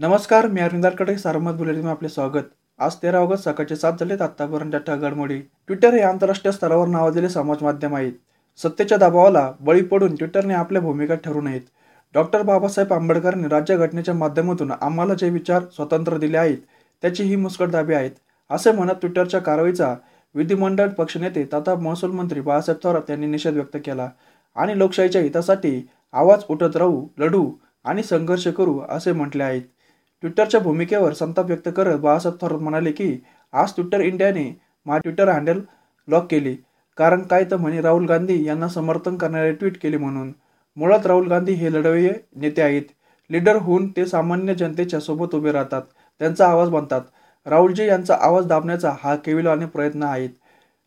नमस्कार मी अरविंदारकडे सारमत बुलेटिनमध्ये आपले स्वागत. आज तेरा ऑगस्ट सकाळचे सात झालेत आतापर्यंतच्या घडामोडी. ट्विटर हे आंतरराष्ट्रीय स्तरावर नावाजलेले समाज माध्यम आहेत. सत्तेच्या दबावाला बळी पडून ट्विटरने आपल्या भूमिका ठरू नयेत डॉक्टर बाबासाहेब आंबेडकरांनी राज्यघटनेच्या माध्यमातून आम्हाला जे विचार स्वतंत्र दिले आहेत त्याची ही मुस्कट दाबी आहेत. असे म्हणत ट्विटरच्या कारवाईचा विधिमंडळ पक्षनेते तथा महसूल मंत्री बाळासाहेब थोरात यांनी निषेध व्यक्त केला. आणि लोकशाहीच्या हितासाठी आवाज उठत राहू लढू आणि संघर्ष करू असे म्हटले आहेत. ट्विटरच्या भूमिकेवर संताप व्यक्त करत बाळासाहेब थोरात म्हणाले की आज ट्विटर इंडियाने मा ट्विटर हँडल लॉक केली. कारण काय तर म्हणे राहुल गांधी यांना समर्थन करणारे ट्विट केले म्हणून. मुळात राहुल गांधी हे लढवय्ये नेते आहेत. लीडर होऊन ते सामान्य जनतेच्या सोबत उभे राहतात. त्यांचा आवाज बनतात. राहुलजी यांचा आवाज दाबण्याचा हा केविलवाने प्रयत्न आहेत.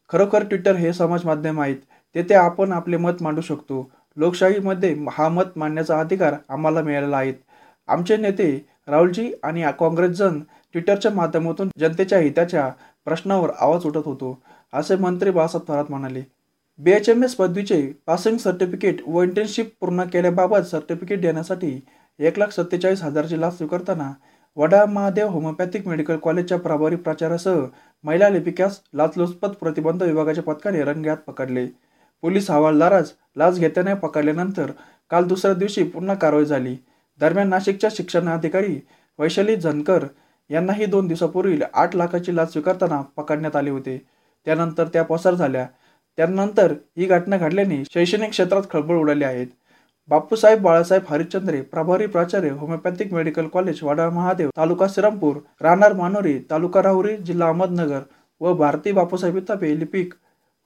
खरोखर ट्विटर हे समाज माध्यम आहेत. तेथे आपण आपले मत मांडू शकतो. लोकशाहीमध्ये हा मत मांडण्याचा अधिकार आम्हाला मिळालेला आहे. आमचे नेते राहुलजी आणि काँग्रेसजन ट्विटरच्या माध्यमातून जनतेच्या हिताच्या प्रश्नावर आवाज उठत होतो असे मंत्री बाळासाहेब थोरात म्हणाले. बी एच एम एस पदवीचे पासिंग सर्टिफिकेट व इंटर्नशिप पूर्ण केल्याबाबत सर्टिफिकेट देण्यासाठी एक लाख सत्तेचाळीस हजारची लाभ स्वीकारताना वडा महादेव होमिओपॅथिक मेडिकल कॉलेजच्या प्रभारी प्राचार्यासह महिला लिपिकास लाचलुचपत प्रतिबंध विभागाच्या पथकाने रंग्यात पकडले. पोलीस हवालदारास लाच घेताना पकडल्यानंतर काल दुसऱ्या दिवशी पुन्हा कारवाई झाली. दरम्यान नाशिकच्या शिक्षणाधिकारी वैशाली झनकर यांनाही दोन दिवसापूर्वी आठ लाखाची लाच स्वीकारताना पकडण्यात आले होते. त्यानंतर त्या पसार झाल्या. त्यानंतर ही घटना घडल्याने शैक्षणिक क्षेत्रात खळबळ उडाली आहेत बापूसाहेब बाळासाहेब हरिश्चंद्रे प्रभारी प्राचार्य homeopathic medical college Wada Mahadev taluka Shrirampur राहणार मानोरी तालुका राहुरी जिल्हा अहमदनगर व भारती बापूसाहेब तापे लिपिक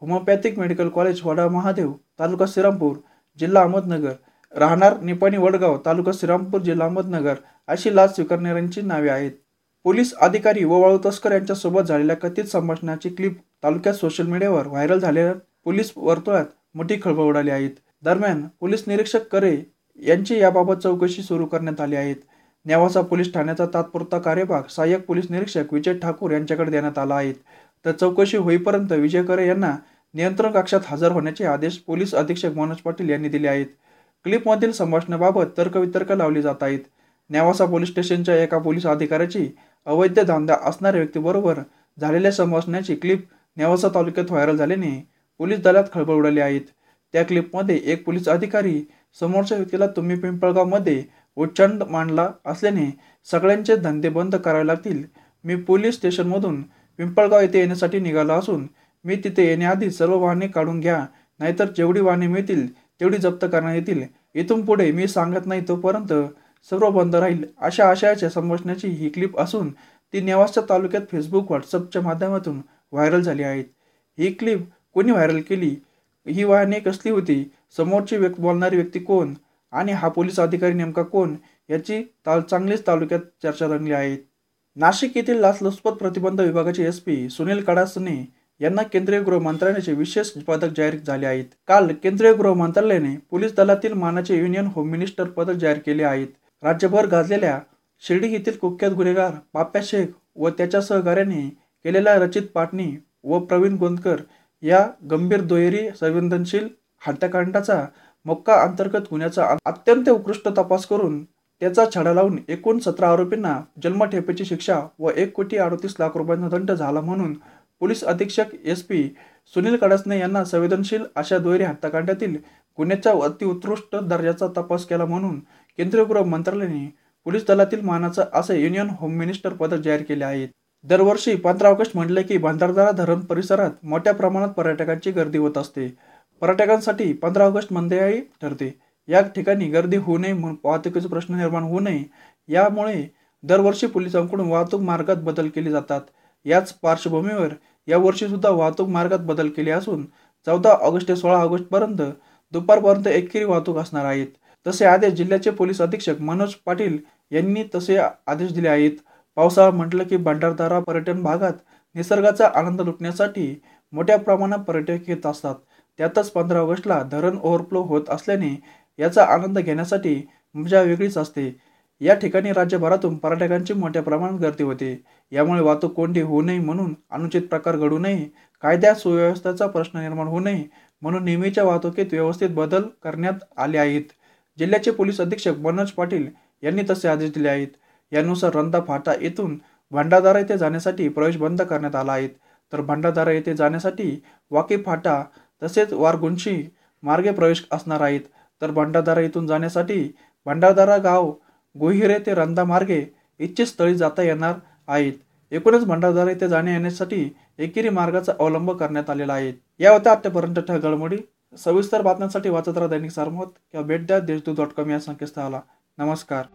homeopathic medical college Wada Mahadev taluka Shrirampur जिल्हा अहमदनगर राहणार निपाणी वडगाव तालुका श्रीरामपूर जिल्हा अहमदनगर अशी लाच स्वीकारणाऱ्यांची नावे आहेत. पोलीस अधिकारी व वाळू तस्कर यांच्यासोबत झालेल्या कथित संभाषणाची क्लिप तालुक्यात सोशल मीडियावर व्हायरल झालेल्या पोलीस वर्तुळात मोठी खळबळ उडाली आहेत दरम्यान पोलीस निरीक्षक करे यांची याबाबत चौकशी सुरू करण्यात आली आहेत नेवासा पोलीस ठाण्याचा तात्पुरता कार्यभाग सहाय्यक पोलीस निरीक्षक विजय ठाकूर यांच्याकडे देण्यात आला आहे. तर चौकशी होईपर्यंत विजय करे यांना नियंत्रण कक्षात हजर होण्याचे आदेश पोलीस अधीक्षक मनोज पाटील यांनी दिले आहेत. क्लिपमधील संभाषणाबाबत तर्कवितर्क लावली जात आहेत. नेवासा पोलीस स्टेशनच्या एका पोलीस अधिकाऱ्याची अवैध धांदा असणाऱ्या व्यक्तीबरोबर झालेल्या संभाषणाची क्लिप नेवासा तालुक्यात व्हायरल झाल्याने पोलीस दलात खळबळ उडाली आहेत त्या क्लिपमध्ये एक पोलीस अधिकारी समोरच्या व्यक्तीला तुम्ही पिंपळगावमध्ये उच्चांड मांडला असल्याने सगळ्यांचे धंदे बंद करावे लागतील. मी पोलीस स्टेशनमधून पिंपळगाव येथे येण्यासाठी निघालो असून मी तिथे येण्याआधी सर्व वाहने काढून घ्या नाहीतर जेवढी वाहने मिळतील तेवढी जप्त करण्यात येतील. इथून पुढे मी सांगत नाही तोपर्यंत सर्व बंद राहील अशा आशयाच्या संभाषणाची ही क्लिप असून ती नेवासच्या तालुक्यात फेसबुक व्हॉट्सअपच्या माध्यमातून व्हायरल झाली आहेत. ही क्लिप कोणी व्हायरल केली? ही वाहने कसली होती? समोरची व्यक्ती बोलणारी व्यक्ती कोण? आणि हा पोलीस अधिकारी नेमका कोण? याची ताल चांगलीच तालुक्यात चर्चा रंगली आहे. नाशिक येथील लाचलुचपत प्रतिबंध विभागाचे एस पी सुनील कडासने यांना केंद्रीय गृह मंत्रालयाचे विशेष पदक जाहीर झाले आहेत. काल केंद्रीय गृह मंत्रालयाने पोलीस दलातील मानाचे युनियन होम मिनिस्टर पदक जाहीर केले आहेत. राज्यभर गाजलेल्या शिर्डी येथील कुख्यात गुन्हेगार पाप्या शेख व त्याच्या सहकार्याने केलेल्या रचित पाटणी व प्रवीण गोंदकर या गंभीर दुहेरी संवेदनशील हत्याकांडाचा मक्का अंतर्गत गुन्ह्याचा अत्यंत उत्कृष्ट तपास करून त्याचा छडा लावून एकूण सतरा आरोपींना जन्मठेपेची शिक्षा व एक कोटी अडतीस लाख रुपयांचा दंड झाला म्हणून पोलीस अधीक्षक एस पी सुनील कडसने यांना संवेदनशील अशा दुहेरी हत्याकांडातील गुन्ह्याचा अतिउत्कृष्ट दर्जाचा तपास केला म्हणून केंद्रीय गृह मंत्रालयाने पोलीस दलातील मानाचं असे युनियन होम मिनिस्टर पदक जाहीर केले आहेत दरवर्षी पंधरा ऑगस्ट म्हटले की भंडारदारा धरण परिसरात मोठ्या प्रमाणात पर्यटकांची गर्दी होत असते. पर्यटकांसाठी पंधरा ऑगस्ट मंदिरही ठरते. या ठिकाणी गर्दी होऊ नये म्हणून वाहतुकीचा प्रश्न निर्माण होऊ नये. यामुळे दरवर्षी पोलिसांकडून वाहतूक मार्गात बदल केले जातात. याच पार्श्वभूमीवर यावर्षीसुद्धा वाहतूक मार्गात बदल केले असून चौदा ऑगस्ट ते सोळा ऑगस्ट पर्यंत दुपारपर्यंत एकेरी वाहतूक असणार आहेत. तसे आदेश जिल्ह्याचे पोलीस अधीक्षक मनोज पाटील यांनी तसे आदेश दिले आहेत. पावसाळा म्हटलं की भंडारदारा पर्यटन भागात निसर्गाचा आनंद लुटण्यासाठी मोठ्या प्रमाणात पर्यटक येत असतात. त्यातच पंधरा ऑगस्टला धरण ओव्हरफ्लो होत असल्याने याचा आनंद घेण्यासाठी मजा वेगळीच असते. या ठिकाणी राज्यभरातून पर्यटकांची मोठ्या प्रमाणात गर्दी होते. यामुळे वाहतूक कोंडी होऊ नये म्हणून अनुचित प्रकार घडू नये. कायद्यात सुव्यवस्थेचा प्रश्न निर्माण होऊ नये म्हणून नेहमीच्या वाहतुकीत व्यवस्थित बदल करण्यात आले आहेत. जिल्ह्याचे पोलीस अधीक्षक मनोज पाटील यांनी तसे आदेश दिले आहेत. यानुसार रंदा फाटा येथून भंडारदारा येथे जाण्यासाठी प्रवेश बंद करण्यात आला आहे. तर भंडारदारा येथे जाण्यासाठी वाकी फाटा तसेच वारगुंशी मार्गे प्रवेश असणार आहेत. तर भंडारदारा येथून जाण्यासाठी भंडारदारा गाव गुहिरे ते रंधा मार्गे जाता येणार आहेत. एकूणच भंडारदारा येथे जाण्या येण्यासाठी एकेरी मार्गाचा अवलंब करण्यात आलेला आहे. या होत्या आतापर्यंत घडामोडी. सविस्तर बातम्यांसाठी वाचत राहा दैनिक सारमत किंवा भेट द्या देशदूत डॉट कॉम या संकेतस्थळाला. नमस्कार.